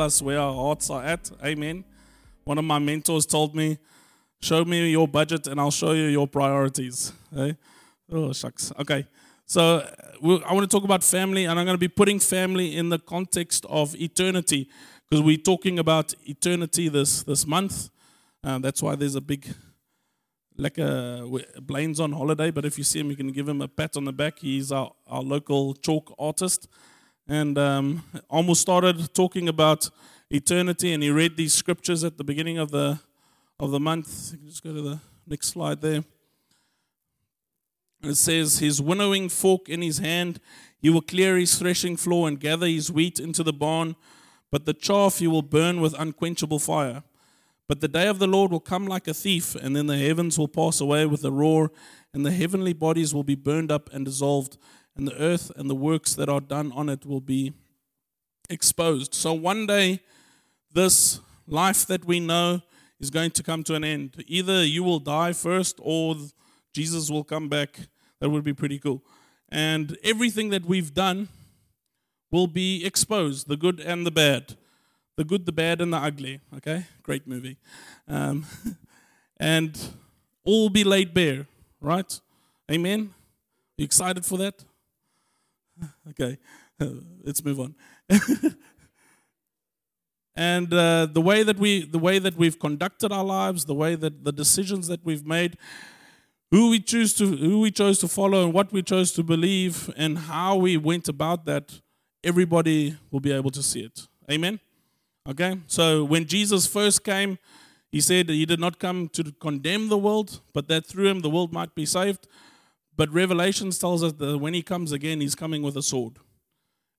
us where our hearts are at. Amen. One of my mentors told me, Show me your budget and I'll show you your priorities. Hey? Oh, shucks. Okay. So I want to talk about family, and I'm going to be putting family in the context of eternity because we're talking about eternity this, this month. Uh, that's why there's a big, like a Blaine's on holiday, but if you see him, you can give him a pat on the back. He's our, our local chalk artist. And um, almost started talking about eternity, and he read these scriptures at the beginning of the of the month. Just go to the next slide there. It says, His winnowing fork in his hand, he will clear his threshing floor and gather his wheat into the barn, but the chaff he will burn with unquenchable fire. But the day of the Lord will come like a thief, and then the heavens will pass away with a roar, and the heavenly bodies will be burned up and dissolved, and the earth and the works that are done on it will be exposed. So one day, this life that we know is going to come to an end. Either you will die first, or Jesus will come back. That would be pretty cool. And everything that we've done will be exposed the good and the bad the good, the bad, and the ugly. Okay, great movie. Um, and all be laid bare, right? Amen. You excited for that? Okay, let's move on. and uh, the way that we, the way that we've conducted our lives, the way that the decisions that we've made, who we choose to, who we chose to follow, and what we chose to believe, and how we went about that, everybody will be able to see it. Amen. Okay? So when Jesus first came, he said he did not come to condemn the world, but that through him the world might be saved. But Revelations tells us that when he comes again, he's coming with a sword.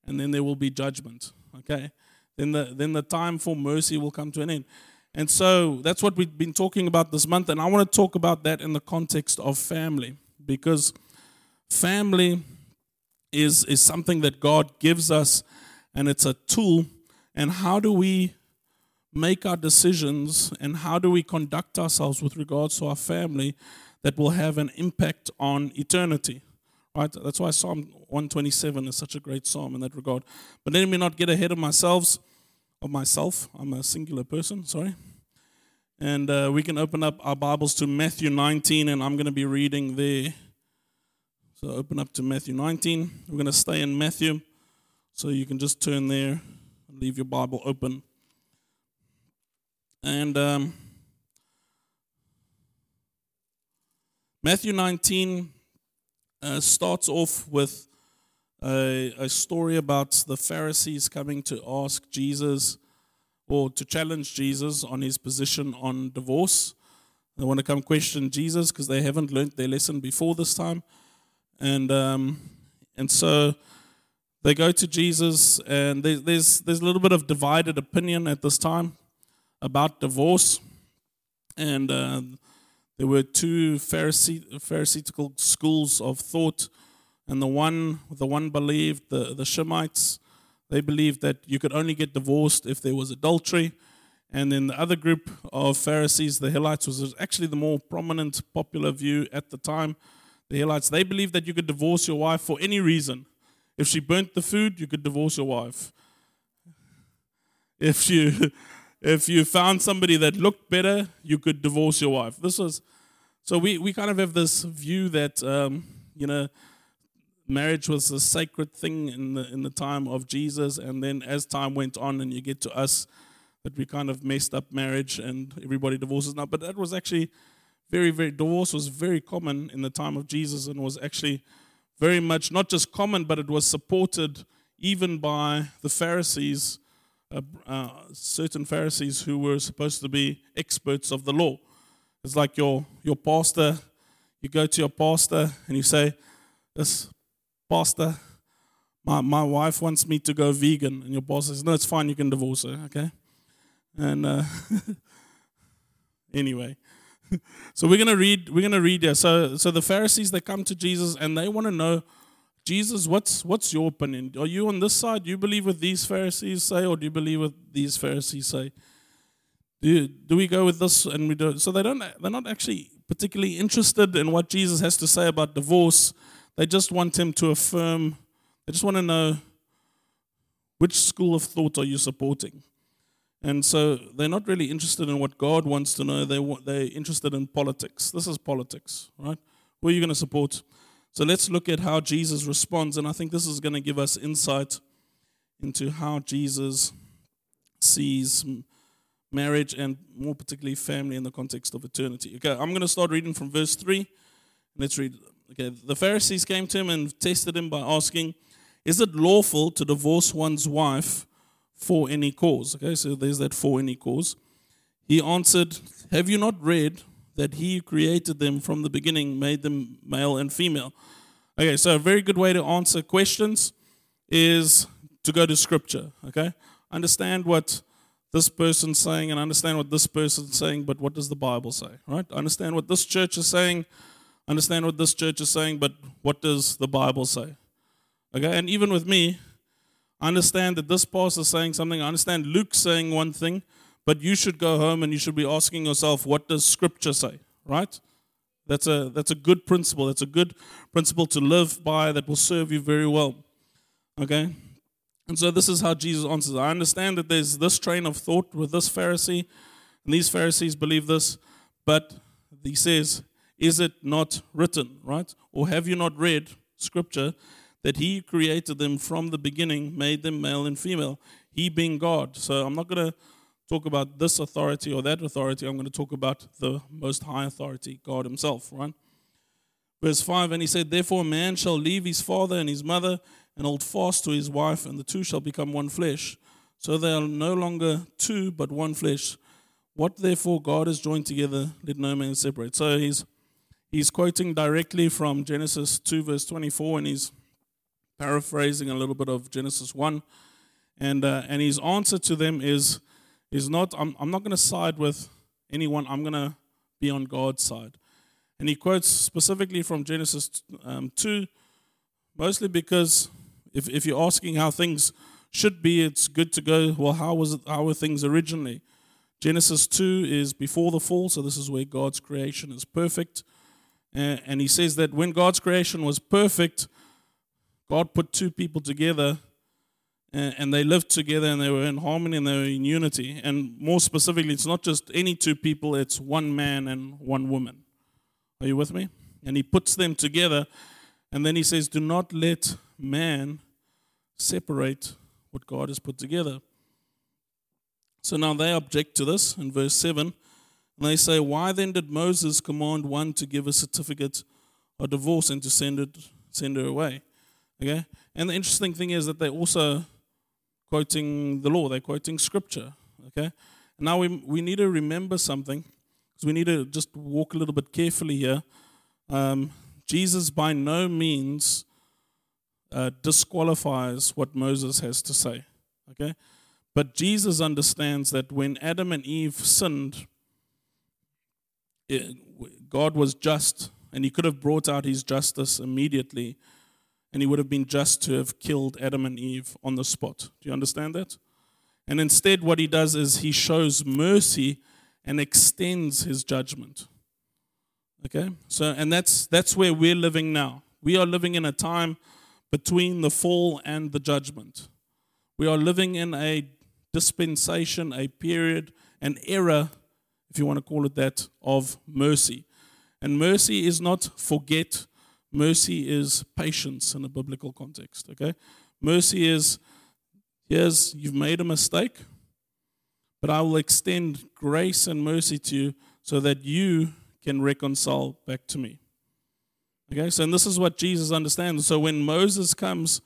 And then there will be judgment. Okay? Then the then the time for mercy will come to an end. And so that's what we've been talking about this month. And I want to talk about that in the context of family. Because family is, is something that God gives us, and it's a tool and how do we make our decisions and how do we conduct ourselves with regards to our family that will have an impact on eternity right? That's why psalm 127 is such a great psalm in that regard. But let me not get ahead of myself of myself. I'm a singular person sorry. And uh, we can open up our bibles to matthew 19 and i'm going to be reading there. So open up to matthew 19 we're going to stay in matthew. So you can just turn there and leave your Bible open. And um, Matthew 19 uh, starts off with a, a, story about the Pharisees coming to ask Jesus or to challenge Jesus on his position on divorce. They want to come question Jesus because they haven't learned their lesson before this time. And, um, and so they go to Jesus, and there's, there's a little bit of divided opinion at this time about divorce. And uh, there were two Pharisee, Pharisaical schools of thought, and the one, the one believed, the, the Shammaites, they believed that you could only get divorced if there was adultery. And then the other group of Pharisees, the Hillelites, was actually the more prominent, popular view at the time. The Hillelites, they believed that you could divorce your wife for any reason. If she burnt the food, you could divorce your wife. If you if you found somebody that looked better, you could divorce your wife. This was so we, we kind of have this view that um, you know marriage was a sacred thing in the in the time of Jesus, and then as time went on, and you get to us, that we kind of messed up marriage and everybody divorces now. But that was actually very very divorce was very common in the time of Jesus and was actually very much not just common, but it was supported even by the Pharisees, uh, uh, certain Pharisees who were supposed to be experts of the law. It's like your, your pastor, you go to your pastor and you say, This pastor, my, my wife wants me to go vegan. And your boss says, No, it's fine, you can divorce her, okay? And uh, anyway, so we're gonna read. We're gonna read here. So, so the Pharisees they come to Jesus and they want to know, Jesus, what's what's your opinion? Are you on this side? Do you believe what these Pharisees say, or do you believe what these Pharisees say? Do do we go with this and we do? So they don't. They're not actually particularly interested in what Jesus has to say about divorce. They just want him to affirm. They just want to know which school of thought are you supporting. And so they're not really interested in what God wants to know. They they're interested in politics. This is politics, right? Who are you going to support? So let's look at how Jesus responds. And I think this is going to give us insight into how Jesus sees marriage and more particularly family in the context of eternity. Okay, I'm going to start reading from verse 3. Let's read. Okay, the Pharisees came to him and tested him by asking, Is it lawful to divorce one's wife for any cause? Okay, so there's that for any cause. He answered, Have you not read that he who created them from the beginning made them male and female? Okay, so a very good way to answer questions is to go to scripture. Okay, understand what this person's saying and understand what this person's saying, but what does the Bible say? Right? Understand what this church is saying, understand what this church is saying, but what does the Bible say? Okay, and even with me, I understand that this pastor is saying something. I understand Luke saying one thing, but you should go home and you should be asking yourself, what does Scripture say? Right? That's a that's a good principle. That's a good principle to live by that will serve you very well. Okay? And so this is how Jesus answers. I understand that there's this train of thought with this Pharisee, and these Pharisees believe this, but he says, Is it not written, right? Or have you not read scripture that he created them from the beginning, made them male and female, he being God? So I'm not going to talk about this authority or that authority. I'm going to talk about the most high authority, God himself, right? Verse 5 And he said, Therefore, man shall leave his father and his mother and hold fast to his wife, and the two shall become one flesh. So they are no longer two, but one flesh. What therefore God has joined together, let no man separate. So he's he's quoting directly from Genesis 2, verse 24, and he's paraphrasing a little bit of Genesis 1. And, uh, and his answer to them is, is not, I'm, I'm not going to side with anyone, I'm going to be on God's side. And he quotes specifically from Genesis um, 2, mostly because if, if you're asking how things should be, it's good to go, well, how, was it, how were things originally? Genesis 2 is before the fall, so this is where God's creation is perfect. And, he says that when God's creation was perfect, God put two people together and they lived together and they were in harmony and they were in unity. And more specifically, it's not just any two people, it's one man and one woman. Are you with me? And he puts them together and then he says, Do not let man separate what God has put together. So now they object to this in verse 7. And they say, Why then did Moses command one to give a certificate of divorce and to send, it, send her away? Okay? And the interesting thing is that they're also quoting the law, they're quoting scripture. Okay? Now we, we need to remember something, because we need to just walk a little bit carefully here. Um, Jesus by no means uh, disqualifies what Moses has to say. Okay? But Jesus understands that when Adam and Eve sinned, it, God was just, and he could have brought out his justice immediately, and he would have been just to have killed Adam and Eve on the spot. Do you understand that? And instead, what he does is he shows mercy and extends his judgment. Okay? So, and that's, that's where we're living now. We are living in a time between the fall and the judgment. We are living in a dispensation, a period, an era, if you want to call it that, of mercy. And mercy is not forget, mercy is patience in a biblical context. Okay? Mercy is here's, you've made a mistake, but I will extend grace and mercy to you so that you can reconcile back to me. Okay, so and this is what Jesus understands. So when Moses comes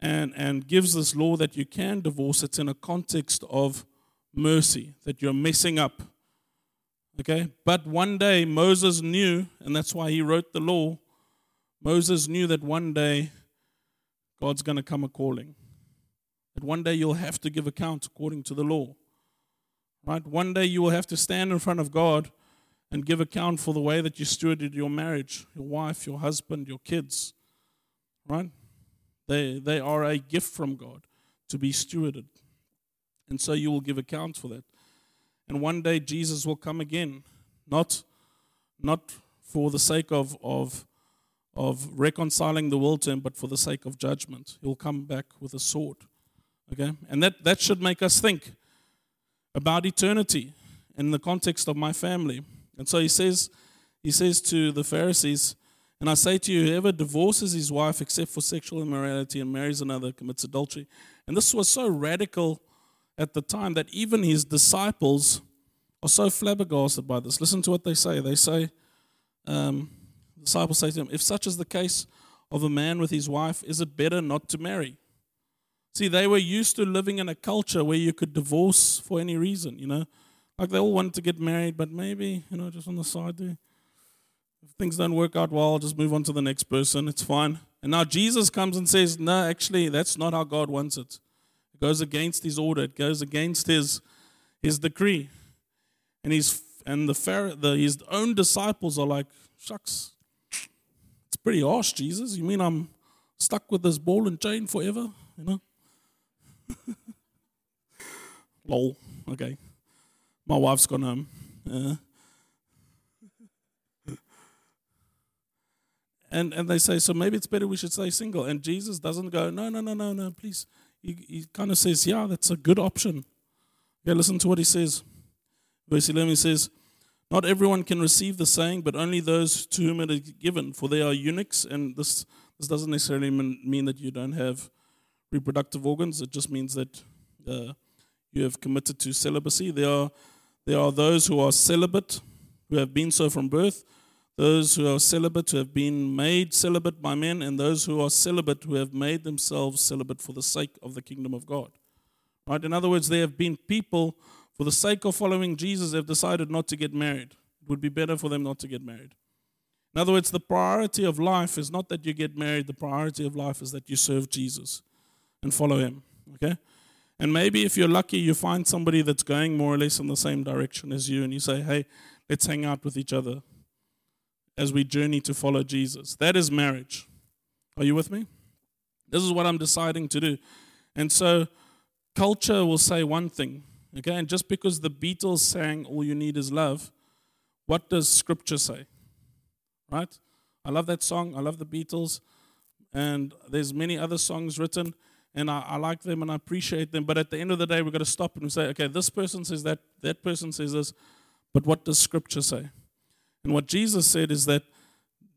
and, and gives this law that you can divorce, it's in a context of mercy, that you're messing up. Okay, but one day Moses knew, and that's why he wrote the law. Moses knew that one day God's going to come a calling. That one day you'll have to give account according to the law. Right? One day you will have to stand in front of God and give account for the way that you stewarded your marriage, your wife, your husband, your kids. Right? They, they are a gift from God to be stewarded. And so you will give account for that. And one day Jesus will come again, not, not for the sake of, of, of reconciling the world to him, but for the sake of judgment. He'll come back with a sword. Okay? And that, that should make us think about eternity in the context of my family. And so he says, he says to the Pharisees, and I say to you, whoever divorces his wife except for sexual immorality and marries another commits adultery. And this was so radical at the time that even his disciples are so flabbergasted by this. Listen to what they say. They say, um, the disciples say to him, If such is the case of a man with his wife, is it better not to marry? See, they were used to living in a culture where you could divorce for any reason, you know. Like they all wanted to get married, but maybe, you know, just on the side there. If things don't work out well, I'll just move on to the next person. It's fine. And now Jesus comes and says, No, actually, that's not how God wants it. It goes against his order, it goes against his, his decree. And, he's, and the, the, his own disciples are like, Shucks, it's pretty harsh, Jesus. You mean I'm stuck with this ball and chain forever? You know? Lol. Okay. My wife's gone home. Uh, and and they say, so maybe it's better we should stay single. And Jesus doesn't go, no, no, no, no, no, please. He, he kind of says, yeah, that's a good option. Okay, listen to what he says. Verse 11 he says, Not everyone can receive the saying, but only those to whom it is given, for they are eunuchs. And this, this doesn't necessarily mean that you don't have reproductive organs. It just means that uh, you have committed to celibacy. There are, there are those who are celibate, who have been so from birth, those who are celibate who have been made celibate by men, and those who are celibate who have made themselves celibate for the sake of the kingdom of God. Right? In other words, there have been people, for the sake of following Jesus, have decided not to get married. It would be better for them not to get married. In other words, the priority of life is not that you get married, the priority of life is that you serve Jesus and follow Him. Okay? And maybe if you're lucky, you find somebody that's going more or less in the same direction as you, and you say, hey, let's hang out with each other as we journey to follow Jesus. That is marriage. Are you with me? This is what I'm deciding to do. And so, culture will say one thing, okay? And just because the Beatles sang All You Need Is Love, what does Scripture say? Right? I love that song. I love the Beatles. And there's many other songs written and I, I, like them and I appreciate them. But at the end of the day, we've got to stop and say, okay, this person says that, that person says this, but what does Scripture say? And what Jesus said is that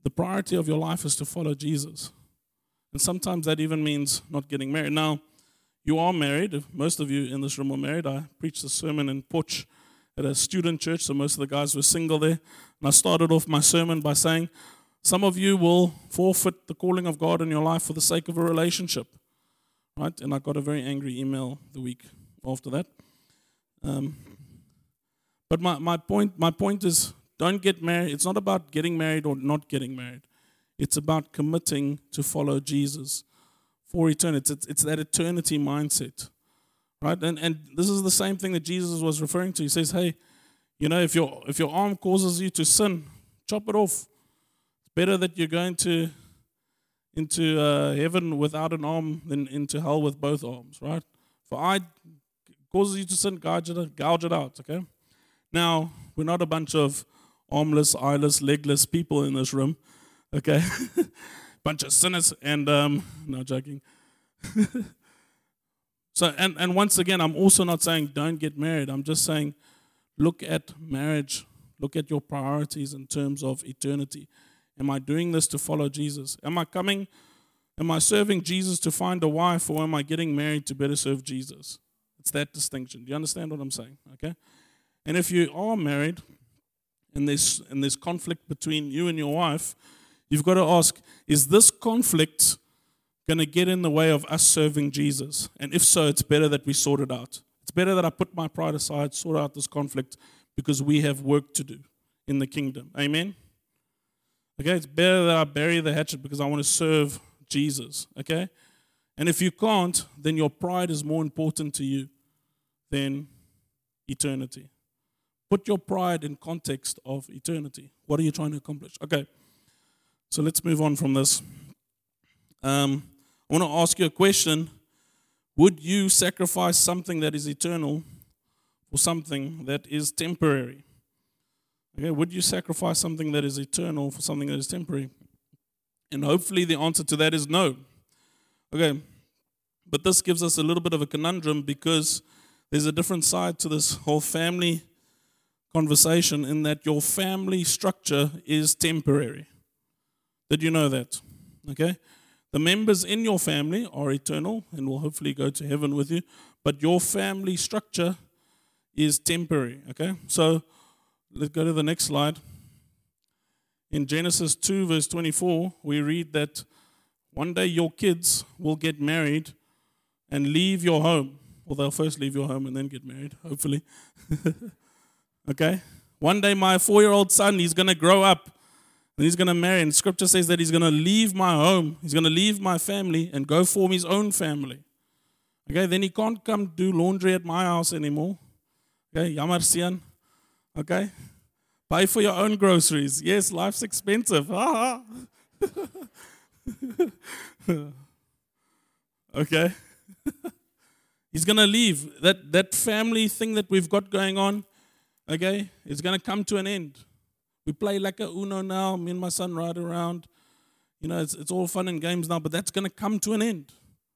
the priority of your life is to follow Jesus. And sometimes that even means not getting married. Now, you are married. Most of you in this room are married. I preached a sermon in Potch at a student church, so most of the guys were single there. And I started off my sermon by saying, some of you will forfeit the calling of God in your life for the sake of a relationship right? And I got a very angry email the week after that. Um, but my, my point my point is don't get married. It's not about getting married or not getting married. It's about committing to follow Jesus for eternity. It's, it's that eternity mindset, right? And and this is the same thing that Jesus was referring to. He says, "Hey, you know, if your if your arm causes you to sin, chop it off. It's better that you're going to into uh, heaven without an arm than into hell with both arms, right? For I causes you to sin, gouge it, gouge it out, okay? Now, we're not a bunch of armless, eyeless, legless people in this room, okay? bunch of sinners, and um, no joking. so, and, and once again, I'm also not saying don't get married. I'm just saying look at marriage, look at your priorities in terms of eternity. Am I doing this to follow Jesus? Am I coming? Am I serving Jesus to find a wife, or am I getting married to better serve Jesus? It's that distinction. Do you understand what I'm saying? Okay? And if you are married and there's, and there's conflict between you and your wife, you've got to ask is this conflict going to get in the way of us serving Jesus? And if so, it's better that we sort it out. It's better that I put my pride aside, sort out this conflict, because we have work to do in the kingdom. Amen? Okay, it's better that I bury the hatchet because I want to serve Jesus. Okay? And if you can't, then your pride is more important to you than eternity. Put your pride in context of eternity. What are you trying to accomplish? Okay, so let's move on from this. Um, I want to ask you a question. Would you sacrifice something that is eternal for something that is temporary? Okay, would you sacrifice something that is eternal for something that is temporary? And hopefully the answer to that is no. Okay, but this gives us a little bit of a conundrum because there's a different side to this whole family conversation in that your family structure is temporary. Did you know that? Okay? The members in your family are eternal and will hopefully go to heaven with you, but your family structure is temporary. Okay? So let's go to the next slide. In Genesis 2, verse 24, we read that one day your kids will get married and leave your home. Well, they'll first leave your home and then get married, hopefully. okay? One day my four year old son, he's going to grow up and he's going to marry. And scripture says that he's going to leave my home, he's going to leave my family and go form his own family. Okay, then he can't come do laundry at my house anymore. Okay, Yamar Sian. Okay, Pay for your own groceries. Yes, life's expensive. okay. He's going to leave. That, that family thing that we've got going on, okay, is going to come to an end. We play like a Uno now. Me and my son ride around. You know, it's, it's all fun and games now, but that's going to come to an end.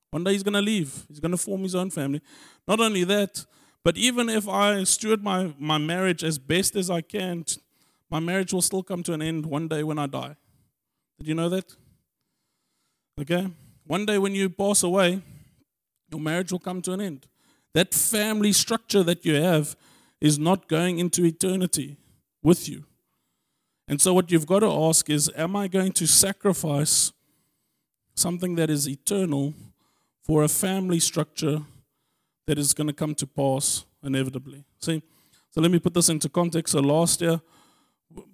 One day he's going to leave. He's going to form his own family. Not only that, but even if I steward my, my marriage as best as I can, my marriage will still come to an end one day when I die. Did you know that? Okay? One day when you pass away, your marriage will come to an end. That family structure that you have is not going into eternity with you. And so, what you've got to ask is Am I going to sacrifice something that is eternal for a family structure that is going to come to pass inevitably. See, so let me put this into context. So last year,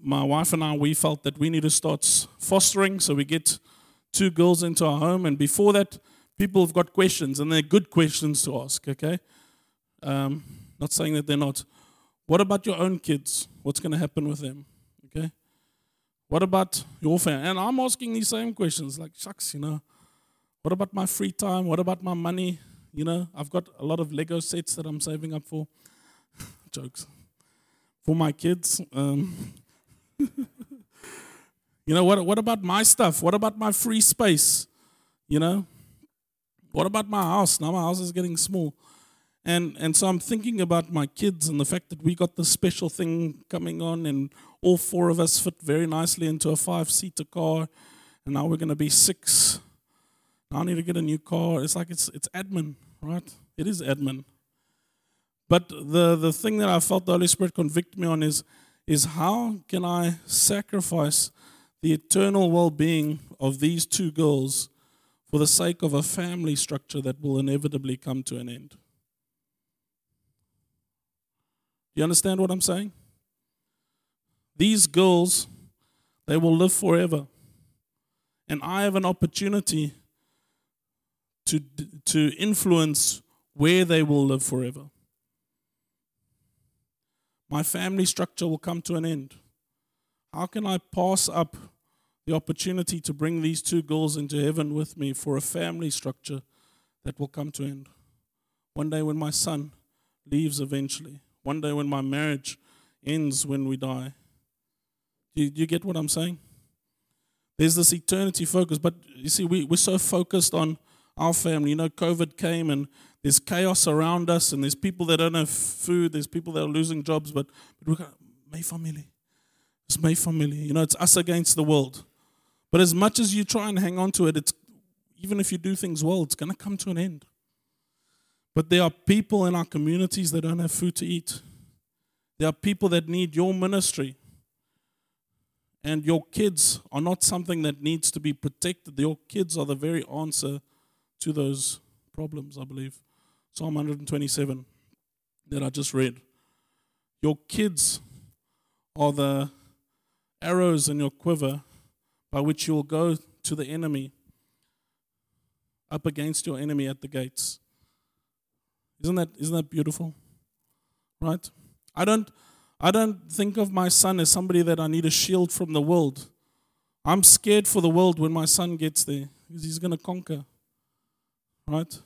my wife and I, we felt that we need to start fostering. So we get two girls into our home. And before that, people have got questions, and they're good questions to ask, okay? Um, not saying that they're not. What about your own kids? What's going to happen with them? Okay? What about your family? And I'm asking these same questions like, shucks, you know, what about my free time? What about my money? You know, I've got a lot of Lego sets that I'm saving up for. Jokes. For my kids. Um, you know, what, what about my stuff? What about my free space? You know? What about my house? Now my house is getting small. And, and so I'm thinking about my kids and the fact that we got this special thing coming on, and all four of us fit very nicely into a five seater car. And now we're going to be six. Now I need to get a new car. It's like it's, it's admin right? It is admin. But the, the thing that I felt the Holy Spirit convict me on is, is how can I sacrifice the eternal well being of these two girls for the sake of a family structure that will inevitably come to an end? Do you understand what I'm saying? These girls, they will live forever. And I have an opportunity to, to influence where they will live forever. My family structure will come to an end. How can I pass up the opportunity to bring these two girls into heaven with me for a family structure that will come to an end? One day when my son leaves eventually, one day when my marriage ends when we die. Do you, you get what I'm saying? There's this eternity focus, but you see, we, we're so focused on our family. You know, COVID came and there's chaos around us, and there's people that don't have food, there's people that are losing jobs, but, but we're going, my family. It's my family. You know, it's us against the world. But as much as you try and hang on to it, it's even if you do things well, it's going to come to an end. But there are people in our communities that don't have food to eat. There are people that need your ministry. And your kids are not something that needs to be protected. Your kids are the very answer to those problems, I believe. Psalm 127 that I just read. Your kids are the arrows in your quiver by which you'll go to the enemy, up against your enemy at the gates. Isn't that, isn't that beautiful? Right? I don't, I don't think of my son as somebody that I need a shield from the world. I'm scared for the world when my son gets there because he's going to conquer right?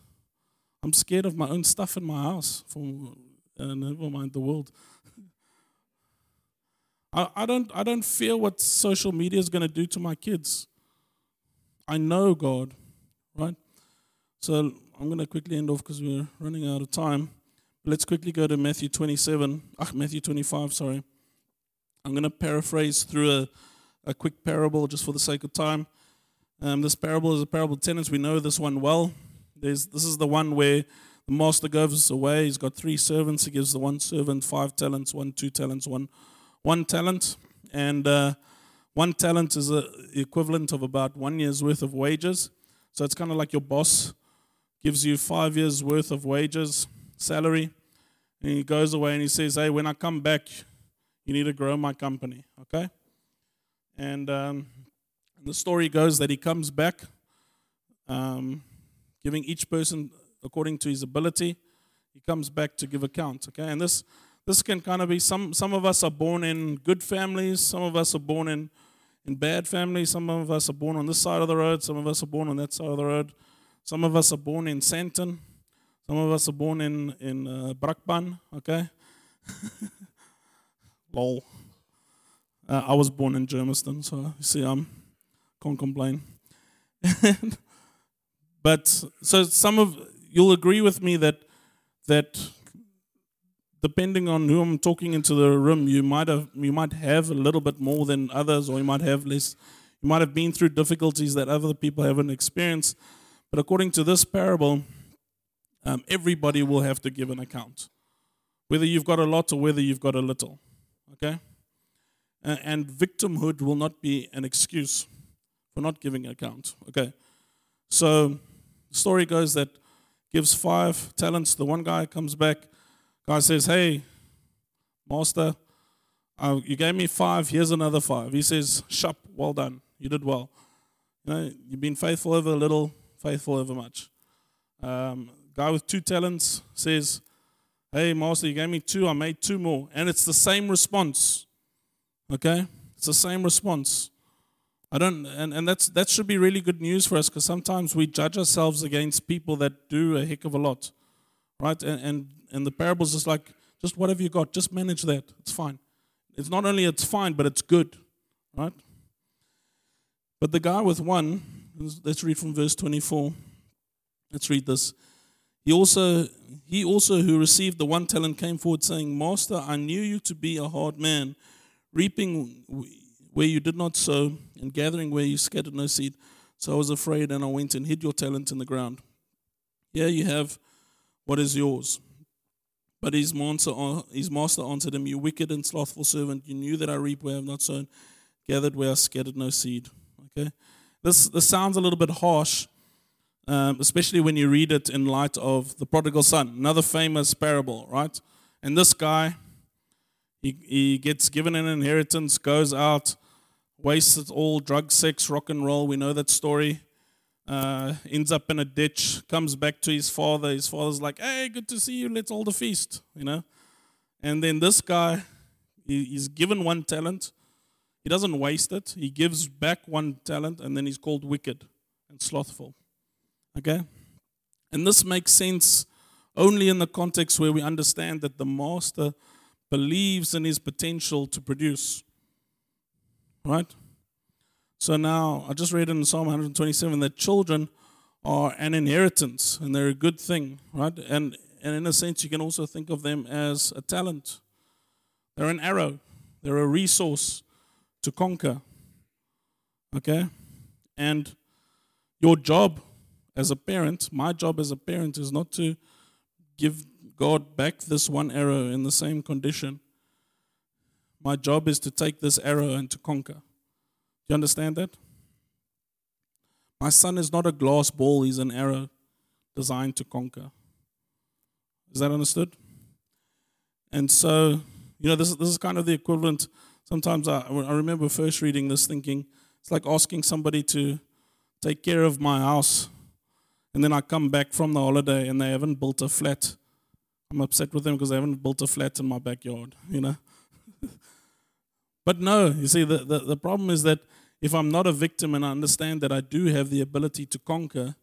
I'm scared of my own stuff in my house. For uh, never mind the world. I, I don't I don't fear what social media is going to do to my kids. I know God, right? So I'm going to quickly end off because we're running out of time. Let's quickly go to Matthew 27, ah, Matthew 25, sorry. I'm going to paraphrase through a, a quick parable just for the sake of time. Um, this parable is a parable of tenants. We know this one well. There's, this is the one where the master goes away. He's got three servants. He gives the one servant five talents, one two talents, one one talent, and uh, one talent is the equivalent of about one year's worth of wages. So it's kind of like your boss gives you five years worth of wages, salary, and he goes away and he says, "Hey, when I come back, you need to grow my company, okay?" And um, the story goes that he comes back, um, giving each person according to his ability. He comes back to give account, okay? And this this can kind of be some some of us are born in good families, some of us are born in in bad families, some of us are born on this side of the road, some of us are born on that side of the road. Some of us are born in Sandton. Some of us are born in in uh, Brakpan, okay? Lol. Uh, I was born in Germiston, so you see, I can't complain. but so some of you'll agree with me that that depending on who I'm talking into the room, you might have you might have a little bit more than others, or you might have less. You might have been through difficulties that other people haven't experienced. But according to this parable, um, everybody will have to give an account, whether you've got a lot or whether you've got a little. Okay? And victimhood will not be an excuse for not giving an account. Okay? So, story goes that gives five talents. The one guy comes back. Guy says, Hey, master, uh, you gave me five. Here's another five. He says, Shup, well done. You did well. You know, you've been faithful over a little, faithful over much. Um, guy with two talents says, Hey, master, you gave me two, I made two more. And it's the same response. Okay? It's the same response. I don't, and, and that's, that should be really good news for us because sometimes we judge ourselves against people that do a heck of a lot. Right? And, and, and the parable's just like, just whatever you got, just manage that. It's fine. It's not only it's fine, but it's good. Right? But the guy with one, let's read from verse 24. Let's read this. He also, he also who received the one talent came forward saying, Master, I knew you to be a hard man, reaping where you did not sow, and gathering where you scattered no seed. So I was afraid, and I went and hid your talent in the ground. Here you have what is yours. But his master, his master answered him, You wicked and slothful servant, you knew that I reap where I have not sown, gathered where I scattered no seed. Okay? This, this sounds a little bit harsh, um, especially when you read it in light of the prodigal son, another famous parable, right? And this guy, he, he gets given an inheritance, goes out, wastes it all drug, sex, rock and roll. We know that story. Uh, ends up in a ditch, comes back to his father. His father's like, hey, good to see you. Let's all the feast, you know? And then this guy, he, he's given one talent. He doesn't waste it. He gives back one talent, and then he's called wicked and slothful. Okay? And this makes sense only in the context where we understand that the master believes in his potential to produce. Right? So now, I just read in Psalm 127 that children are an inheritance and they're a good thing, right? And, and in a sense, you can also think of them as a talent. They're an arrow, they're a resource to conquer. Okay? And your job as a parent, my job as a parent is not to give God back this one arrow in the same condition. My job is to take this arrow and to conquer. Do you understand that? My son is not a glass ball, he's an arrow designed to conquer. Is that understood? And so, you know, this, this is kind of the equivalent. Sometimes I, I remember first reading this thinking, it's like asking somebody to take care of my house, and then I come back from the holiday and they haven't built a flat I'm upset with them because they haven't built a flat in my backyard, you know. but no, you see, the, the, the problem is that if I'm not a victim and I understand that I do have the ability to conquer,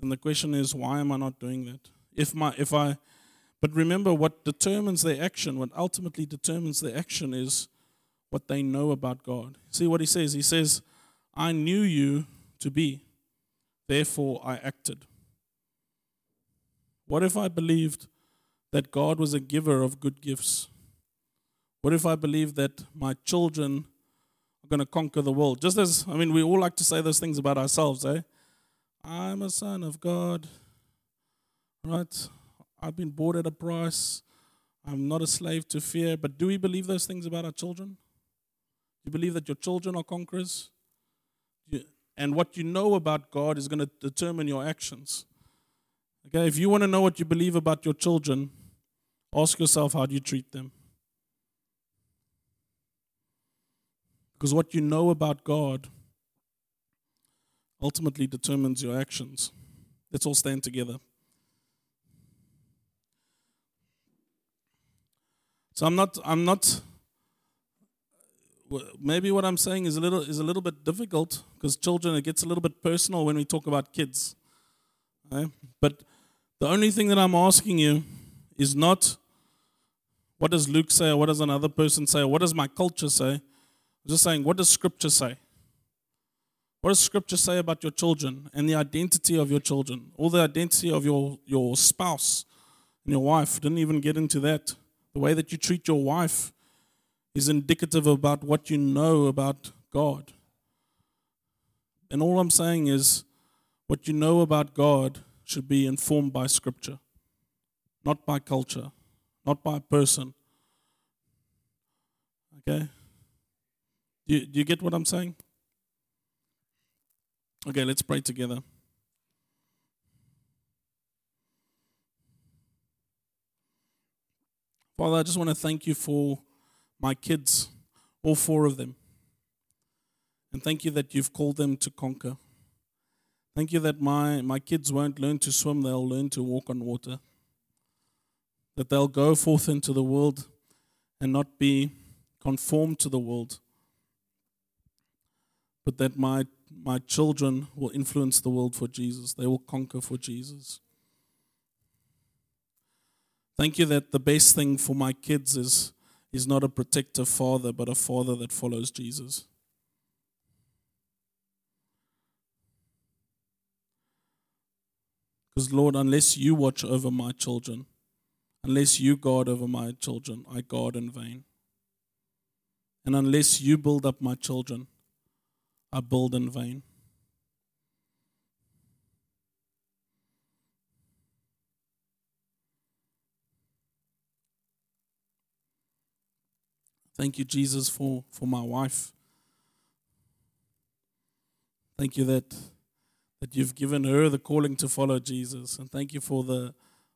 then the question is, why am I not doing that? If my if I but remember what determines their action, what ultimately determines their action is what they know about God. See what he says? He says, I knew you to be, therefore I acted. What if I believed that God was a giver of good gifts? What if I believe that my children are going to conquer the world? Just as, I mean, we all like to say those things about ourselves, eh? I'm a son of God, right? I've been bought at a price. I'm not a slave to fear. But do we believe those things about our children? Do you believe that your children are conquerors? And what you know about God is going to determine your actions. Okay, if you want to know what you believe about your children, ask yourself how do you treat them? Because what you know about God ultimately determines your actions. Let's all stand together. So I'm not I'm not maybe what I'm saying is a little is a little bit difficult because children it gets a little bit personal when we talk about kids. But the only thing that I'm asking you is not what does Luke say or what does another person say or what does my culture say. Just saying what does scripture say? What does scripture say about your children and the identity of your children? Or the identity of your, your spouse and your wife. Didn't even get into that. The way that you treat your wife is indicative about what you know about God. And all I'm saying is, what you know about God should be informed by Scripture, not by culture, not by person. Okay? Do you, do you get what I'm saying? Okay, let's pray together. Father, I just want to thank you for my kids, all four of them. And thank you that you've called them to conquer. Thank you that my, my kids won't learn to swim, they'll learn to walk on water. That they'll go forth into the world and not be conformed to the world, but that my, my children will influence the world for Jesus. They will conquer for Jesus. Thank you that the best thing for my kids is is not a protective father, but a father that follows Jesus. Because, Lord, unless you watch over my children, unless you guard over my children, I guard in vain. And unless you build up my children, I build in vain. Thank you, Jesus, for, for my wife. Thank you that, that you've given her the calling to follow Jesus. And thank you for the,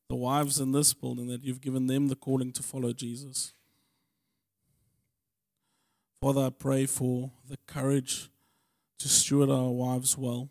the wives in this building, that you've given them the calling to follow Jesus. Father, I pray for the courage to steward our wives well.